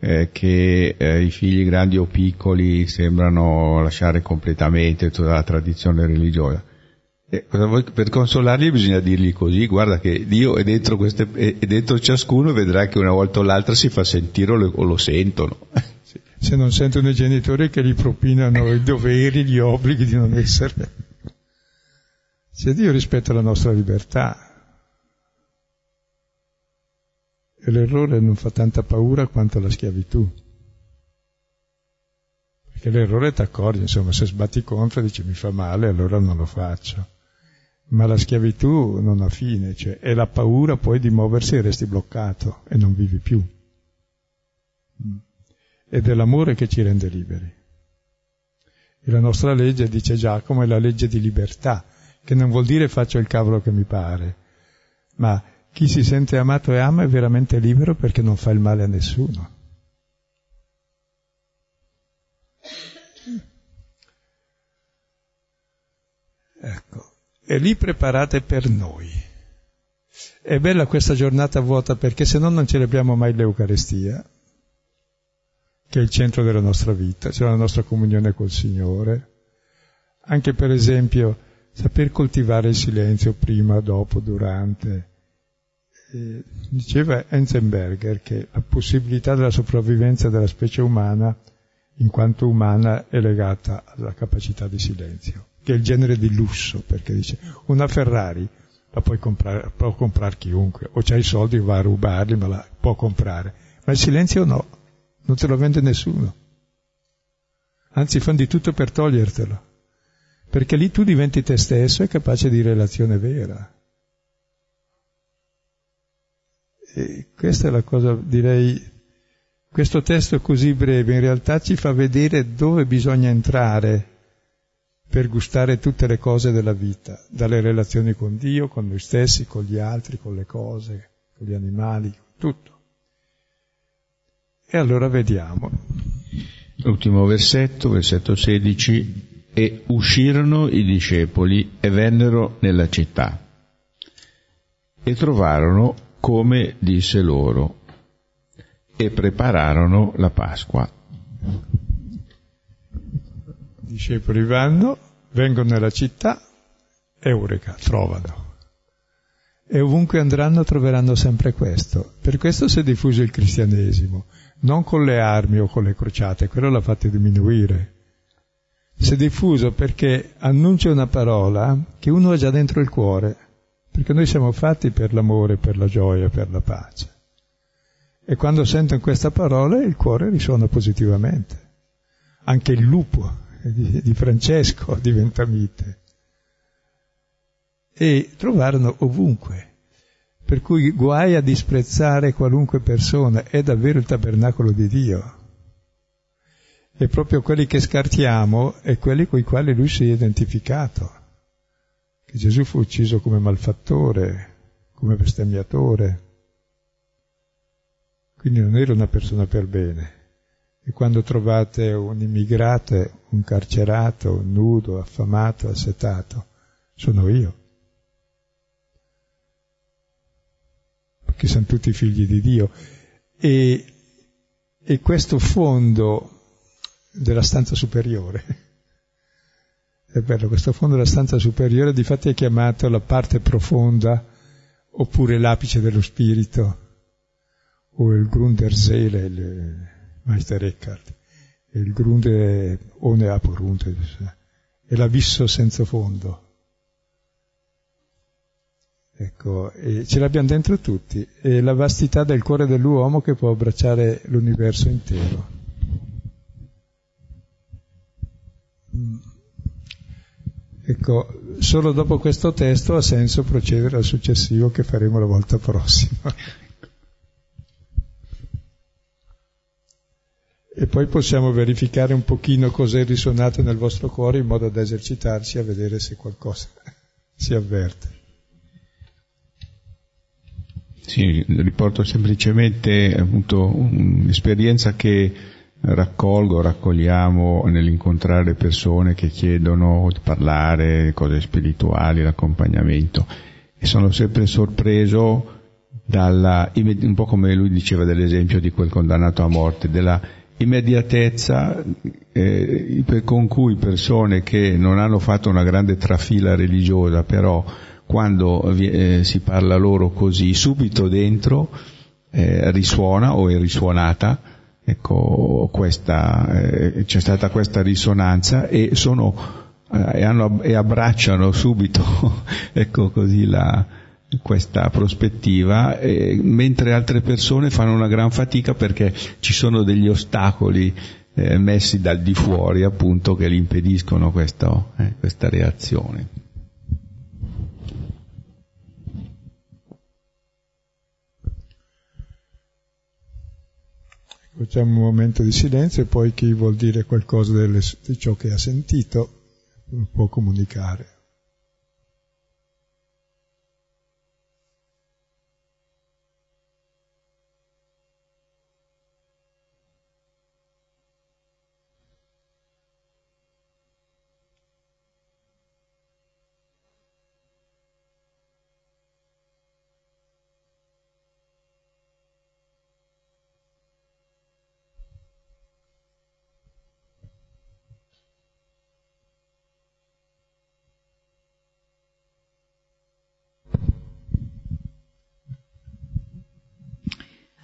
eh, che eh, i figli grandi o piccoli sembrano lasciare completamente tutta la tradizione religiosa. Per consolarli bisogna dirgli così, guarda che Dio è dentro, queste, è dentro ciascuno e vedrà che una volta o l'altra si fa sentire o lo, lo sentono. Se non sentono i genitori che gli propinano i doveri, gli obblighi di non essere. Se Dio rispetta la nostra libertà, E l'errore non fa tanta paura quanto la schiavitù. Perché l'errore ti accorgi, insomma, se sbatti contro dici mi fa male, allora non lo faccio. Ma la schiavitù non ha fine, cioè è la paura poi di muoversi e resti bloccato e non vivi più. Ed è l'amore che ci rende liberi. E la nostra legge, dice Giacomo, è la legge di libertà, che non vuol dire faccio il cavolo che mi pare, ma chi si sente amato e ama è veramente libero perché non fa il male a nessuno. Ecco, e lì preparate per noi. È bella questa giornata vuota perché se no non celebriamo mai l'Eucarestia. che è il centro della nostra vita, cioè la nostra comunione col Signore. Anche per esempio saper coltivare il silenzio prima, dopo, durante. E diceva Enzenberger che la possibilità della sopravvivenza della specie umana, in quanto umana, è legata alla capacità di silenzio, che è il genere di lusso, perché dice una Ferrari la puoi comprare, può comprare chiunque, o c'hai i soldi va a rubarli, ma la può comprare. Ma il silenzio no, non te lo vende nessuno. Anzi, fanno di tutto per togliertelo. Perché lì tu diventi te stesso e capace di relazione vera. E questa è la cosa, direi, questo testo così breve in realtà ci fa vedere dove bisogna entrare per gustare tutte le cose della vita, dalle relazioni con Dio, con noi stessi, con gli altri, con le cose, con gli animali, tutto. E allora vediamo. L'ultimo versetto, versetto 16. E uscirono i discepoli e vennero nella città e trovarono come disse loro e prepararono la Pasqua discepoli vanno, vengono nella città, eureka, trovano. E ovunque andranno troveranno sempre questo. Per questo si è diffuso il cristianesimo, non con le armi o con le crociate, quello l'ha fatto diminuire. Si è diffuso perché annuncia una parola che uno ha già dentro il cuore, perché noi siamo fatti per l'amore, per la gioia, per la pace. E quando sentono questa parola il cuore risuona positivamente. Anche il lupo di, di Francesco diventa mite. E trovarono ovunque. Per cui guai a disprezzare qualunque persona, è davvero il tabernacolo di Dio. E proprio quelli che scartiamo è quelli con i quali lui si è identificato. Che Gesù fu ucciso come malfattore, come bestemmiatore. Quindi non era una persona per bene. E quando trovate un immigrato, un carcerato, un nudo, affamato, assetato, sono io. Perché sono tutti figli di Dio. E, e questo fondo della stanza superiore, è bello, questo fondo della stanza superiore di fatto è chiamato la parte profonda oppure l'apice dello spirito o il Grundersele, il, Meister Eckhart, il Grunde ohne Aporunte, è l'abisso senza fondo. Ecco, ce l'abbiamo dentro tutti, è la vastità del cuore dell'uomo che può abbracciare l'universo intero. Ecco, solo dopo questo testo ha senso procedere al successivo che faremo la volta prossima. e poi possiamo verificare un pochino cosa è risuonato nel vostro cuore in modo da esercitarci a vedere se qualcosa si avverte. Sì, riporto semplicemente appunto un'esperienza che raccolgo, raccogliamo nell'incontrare persone che chiedono di parlare, cose spirituali, l'accompagnamento. E sono sempre sorpreso dalla, un po' come lui diceva dell'esempio di quel condannato a morte, della immediatezza eh, con cui persone che non hanno fatto una grande trafila religiosa, però quando eh, si parla loro così, subito dentro eh, risuona o è risuonata, ecco, questa, eh, c'è stata questa risonanza e sono, eh, hanno, e abbracciano subito, ecco così la, questa prospettiva, eh, mentre altre persone fanno una gran fatica perché ci sono degli ostacoli eh, messi dal di fuori appunto che gli impediscono questo, eh, questa reazione. Facciamo un momento di silenzio e poi chi vuol dire qualcosa delle, di ciò che ha sentito può comunicare.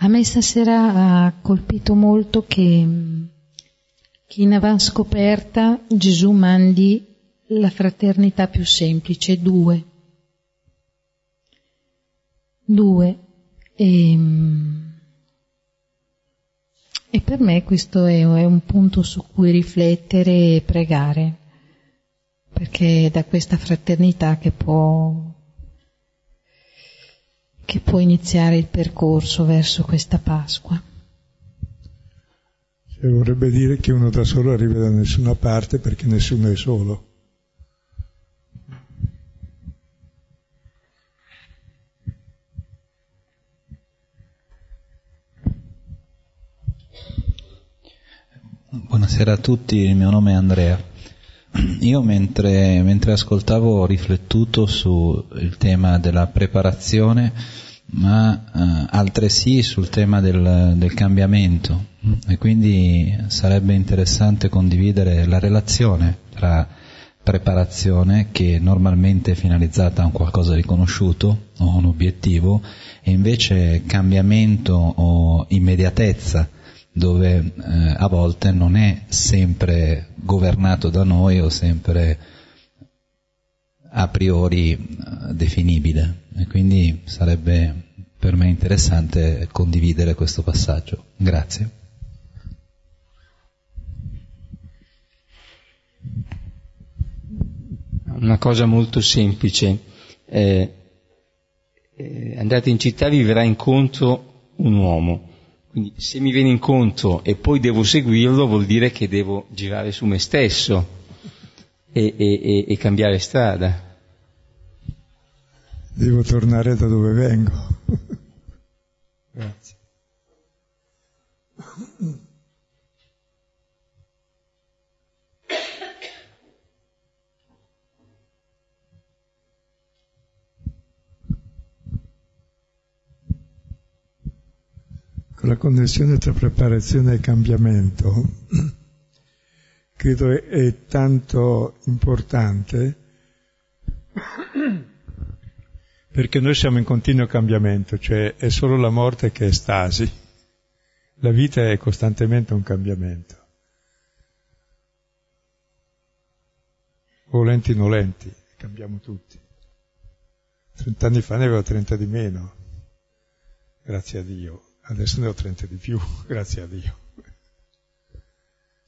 A me stasera ha colpito molto che, che in avanscoperta Gesù mandi la fraternità più semplice, due. Due. E, e per me questo è, è un punto su cui riflettere e pregare, perché è da questa fraternità che può che può iniziare il percorso verso questa Pasqua. Cioè, vorrebbe dire che uno da solo arriva da nessuna parte perché nessuno è solo. Buonasera a tutti, il mio nome è Andrea. Io mentre, mentre ascoltavo ho riflettuto sul tema della preparazione, ma eh, altresì sul tema del, del cambiamento. E quindi sarebbe interessante condividere la relazione tra preparazione che normalmente è finalizzata a un qualcosa di conosciuto o un obiettivo e invece cambiamento o immediatezza dove eh, a volte non è sempre governato da noi o sempre a priori eh, definibile e quindi sarebbe per me interessante condividere questo passaggio. Grazie. Una cosa molto semplice. Eh, eh, andate in città vi verrà incontro un uomo quindi se mi viene incontro e poi devo seguirlo vuol dire che devo girare su me stesso e, e, e cambiare strada. Devo tornare da dove vengo. Grazie. la connessione tra preparazione e cambiamento credo è, è tanto importante perché noi siamo in continuo cambiamento, cioè è solo la morte che è stasi, la vita è costantemente un cambiamento. Volenti o nolenti, cambiamo tutti. Trent'anni fa ne avevo trenta di meno, grazie a Dio adesso ne ho 30 di più, grazie a Dio.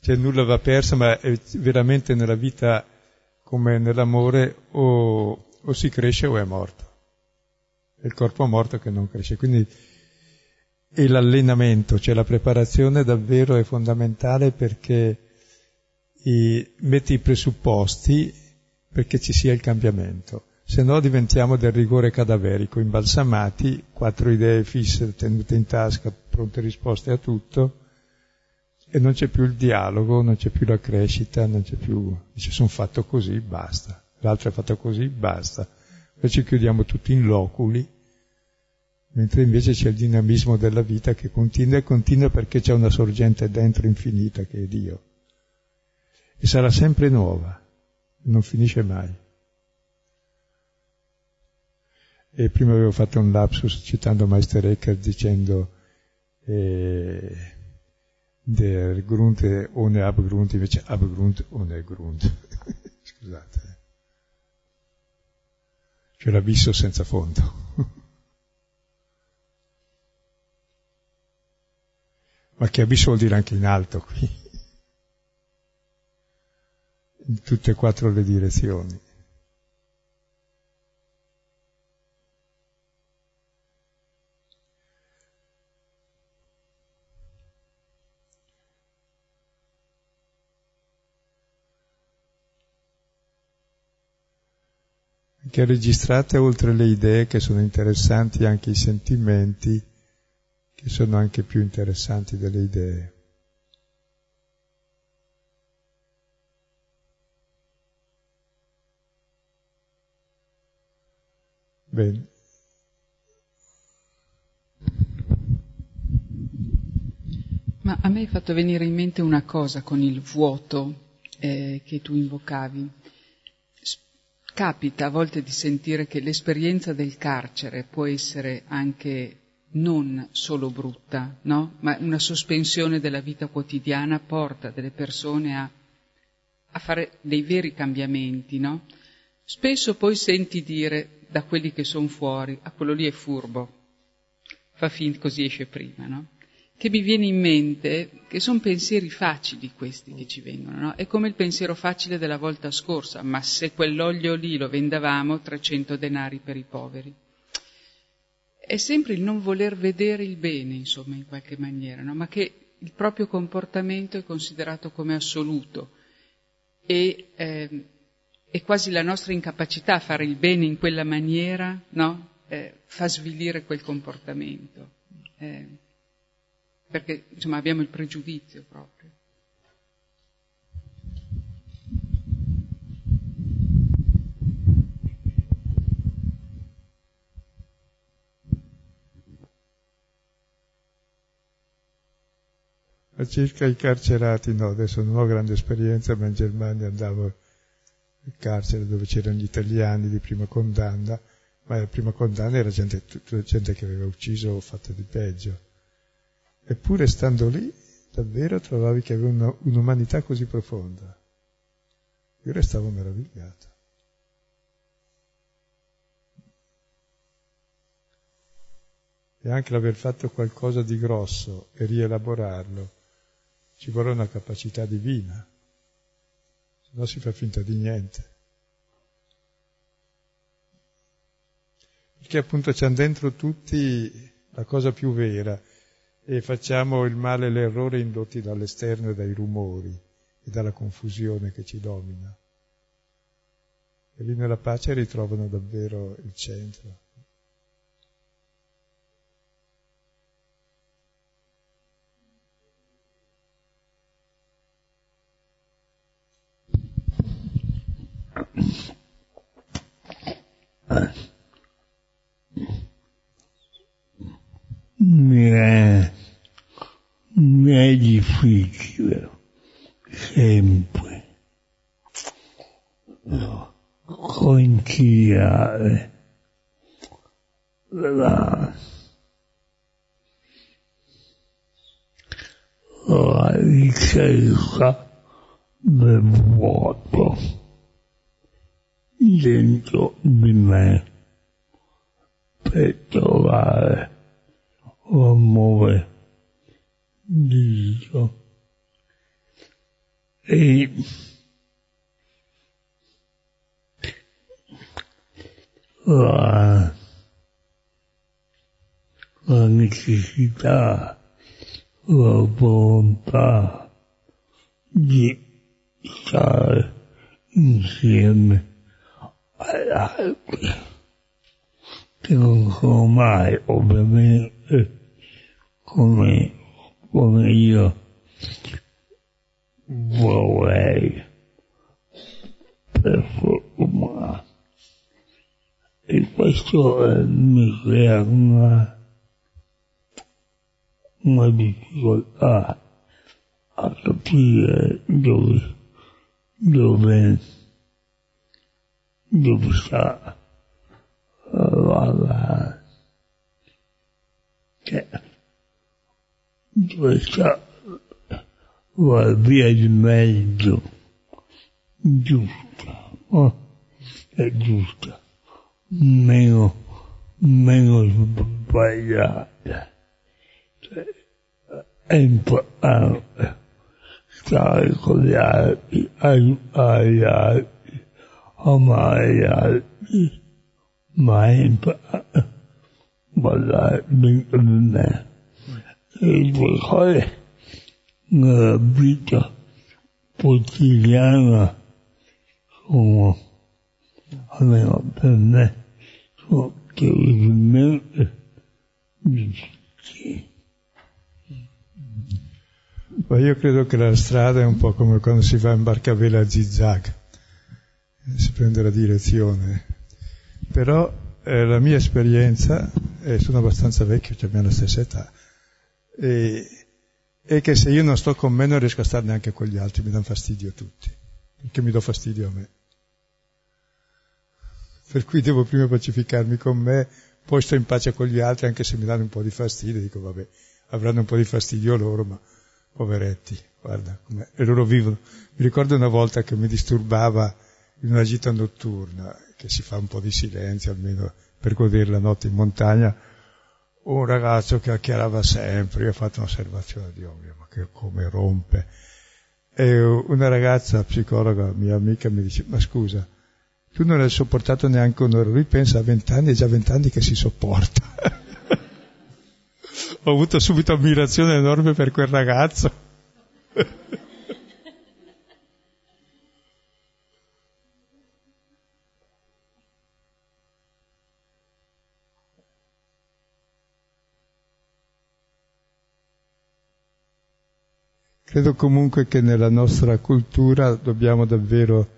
Cioè nulla va perso, ma veramente nella vita come nell'amore o, o si cresce o è morto. È il corpo morto che non cresce. Quindi e l'allenamento, cioè la preparazione davvero è fondamentale perché i, mette i presupposti perché ci sia il cambiamento se no diventiamo del rigore cadaverico, imbalsamati, quattro idee fisse tenute in tasca, pronte risposte a tutto, e non c'è più il dialogo, non c'è più la crescita, non c'è più, dice sono fatto così, basta, l'altro è fatto così, basta. Poi ci chiudiamo tutti in loculi, mentre invece c'è il dinamismo della vita che continua e continua perché c'è una sorgente dentro infinita che è Dio. E sarà sempre nuova, non finisce mai. E prima avevo fatto un lapsus citando Meister Eckhart dicendo eh, der Grund ohne Abgrund, invece Abgrund ohne Grund. Scusate. Cioè l'abisso senza fondo. Ma che abisso vuol dire anche in alto qui. In tutte e quattro le direzioni. Che registrate oltre le idee che sono interessanti anche i sentimenti che sono anche più interessanti delle idee. Bene. Ma a me è fatto venire in mente una cosa con il vuoto eh, che tu invocavi capita a volte di sentire che l'esperienza del carcere può essere anche non solo brutta, no? Ma una sospensione della vita quotidiana porta delle persone a, a fare dei veri cambiamenti, no? Spesso poi senti dire da quelli che sono fuori, a ah, quello lì è furbo, fa finta così esce prima, no? Che mi viene in mente che sono pensieri facili questi che ci vengono, no? È come il pensiero facile della volta scorsa, ma se quell'olio lì lo vendavamo, 300 denari per i poveri. È sempre il non voler vedere il bene, insomma, in qualche maniera, no? Ma che il proprio comportamento è considerato come assoluto e eh, è quasi la nostra incapacità a fare il bene in quella maniera, no? eh, fa svilire quel comportamento. Eh, perché insomma abbiamo il pregiudizio proprio. Circa i carcerati, no, adesso non ho grande esperienza, ma in Germania andavo il carcere dove c'erano gli italiani di prima condanna, ma la prima condanna era gente, gente che aveva ucciso o fatto di peggio. Eppure stando lì, davvero trovavi che aveva una, un'umanità così profonda. Io restavo meravigliato. E anche l'aver fatto qualcosa di grosso e rielaborarlo ci vuole una capacità divina no si fa finta di niente. Perché appunto c'è dentro tutti la cosa più vera e facciamo il male e l'errore indotti dall'esterno e dai rumori e dalla confusione che ci domina. E lì nella pace ritrovano davvero il centro. è, mi è difficile sempre. Conciliare la, la ricerca del vuoto dentro di me per trovare l'amore di Dio. E la, la necessità, la volontà di stare insieme agli altri, che non sono mai ovviamente come, come io vorrei per forma. E questo eh, mi crea una, una difficoltà a capire dove, dove, dove sta la, la, cioè, questa la via di mezzo giusta, oh, è giusta, meno, meno sbagliata. Cioè, è importante stare con gli altri, aiutare gli altri, amare gli altri, due cose nella vita quotidiana sono, almeno per me, sono terribilmente difficili. Ma io credo che la strada è un po' come quando si fa in barcavela a zigzag, si prende la direzione. Però eh, la mia esperienza, e sono abbastanza vecchio, cioè abbiamo la stessa età, e, e che se io non sto con me non riesco a stare neanche con gli altri, mi danno fastidio tutti, perché mi do fastidio a me. Per cui devo prima pacificarmi con me poi sto in pace con gli altri anche se mi danno un po' di fastidio, dico vabbè, avranno un po' di fastidio loro, ma poveretti, guarda, com'è. e loro vivono. Mi ricordo una volta che mi disturbava in una gita notturna, che si fa un po' di silenzio almeno per godere la notte in montagna, un ragazzo che chiacchierava sempre, io ho fatto un'osservazione di ovvio, ma che come rompe. E una ragazza psicologa, mia amica, mi dice, ma scusa, tu non hai sopportato neanche un'ora, lui pensa a vent'anni, è già vent'anni che si sopporta. Ho avuto subito ammirazione enorme per quel ragazzo. Credo comunque che nella nostra cultura dobbiamo davvero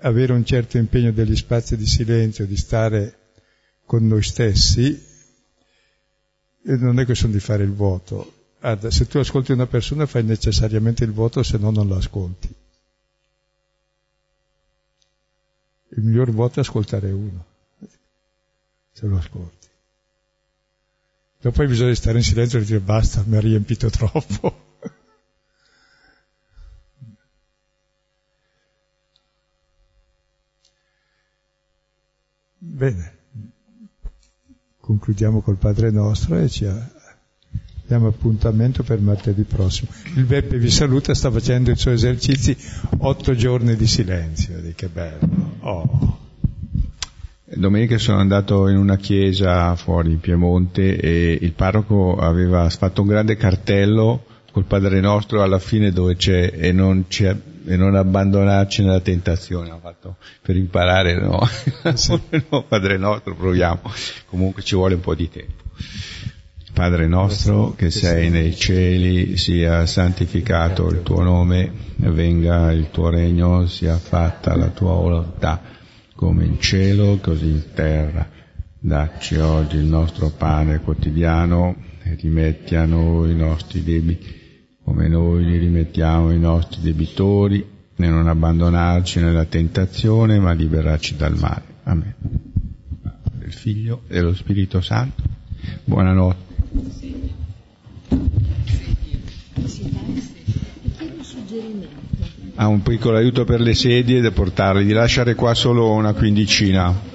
avere un certo impegno degli spazi di silenzio, di stare con noi stessi, e non è questione di fare il voto. Guarda, se tu ascolti una persona fai necessariamente il voto, se no non lo ascolti. Il miglior voto è ascoltare uno, se lo ascolti. Dopo bisogna stare in silenzio e dire basta, mi ha riempito troppo. Bene, concludiamo col Padre nostro e ci diamo appuntamento per martedì prossimo. Il Beppe vi saluta, sta facendo i suoi esercizi, otto giorni di silenzio, che bello. Oh. Domenica sono andato in una chiesa fuori in Piemonte e il parroco aveva fatto un grande cartello col Padre nostro alla fine dove c'è e non c'è e non abbandonarci nella tentazione, ho fatto per imparare, no? no? Padre nostro, proviamo, comunque ci vuole un po' di tempo. Padre nostro che sei nei cieli, sia santificato il tuo nome, venga il tuo regno, sia fatta la tua volontà, come in cielo, così in terra. Dacci oggi il nostro pane quotidiano e rimetti a noi i nostri debiti come noi li rimettiamo ai nostri debitori, e non abbandonarci nella tentazione, ma liberarci dal male. Amen. Del Figlio e dello Spirito Santo. Buonanotte. Ha un piccolo aiuto per le sedie da portarli, di lasciare qua solo una quindicina.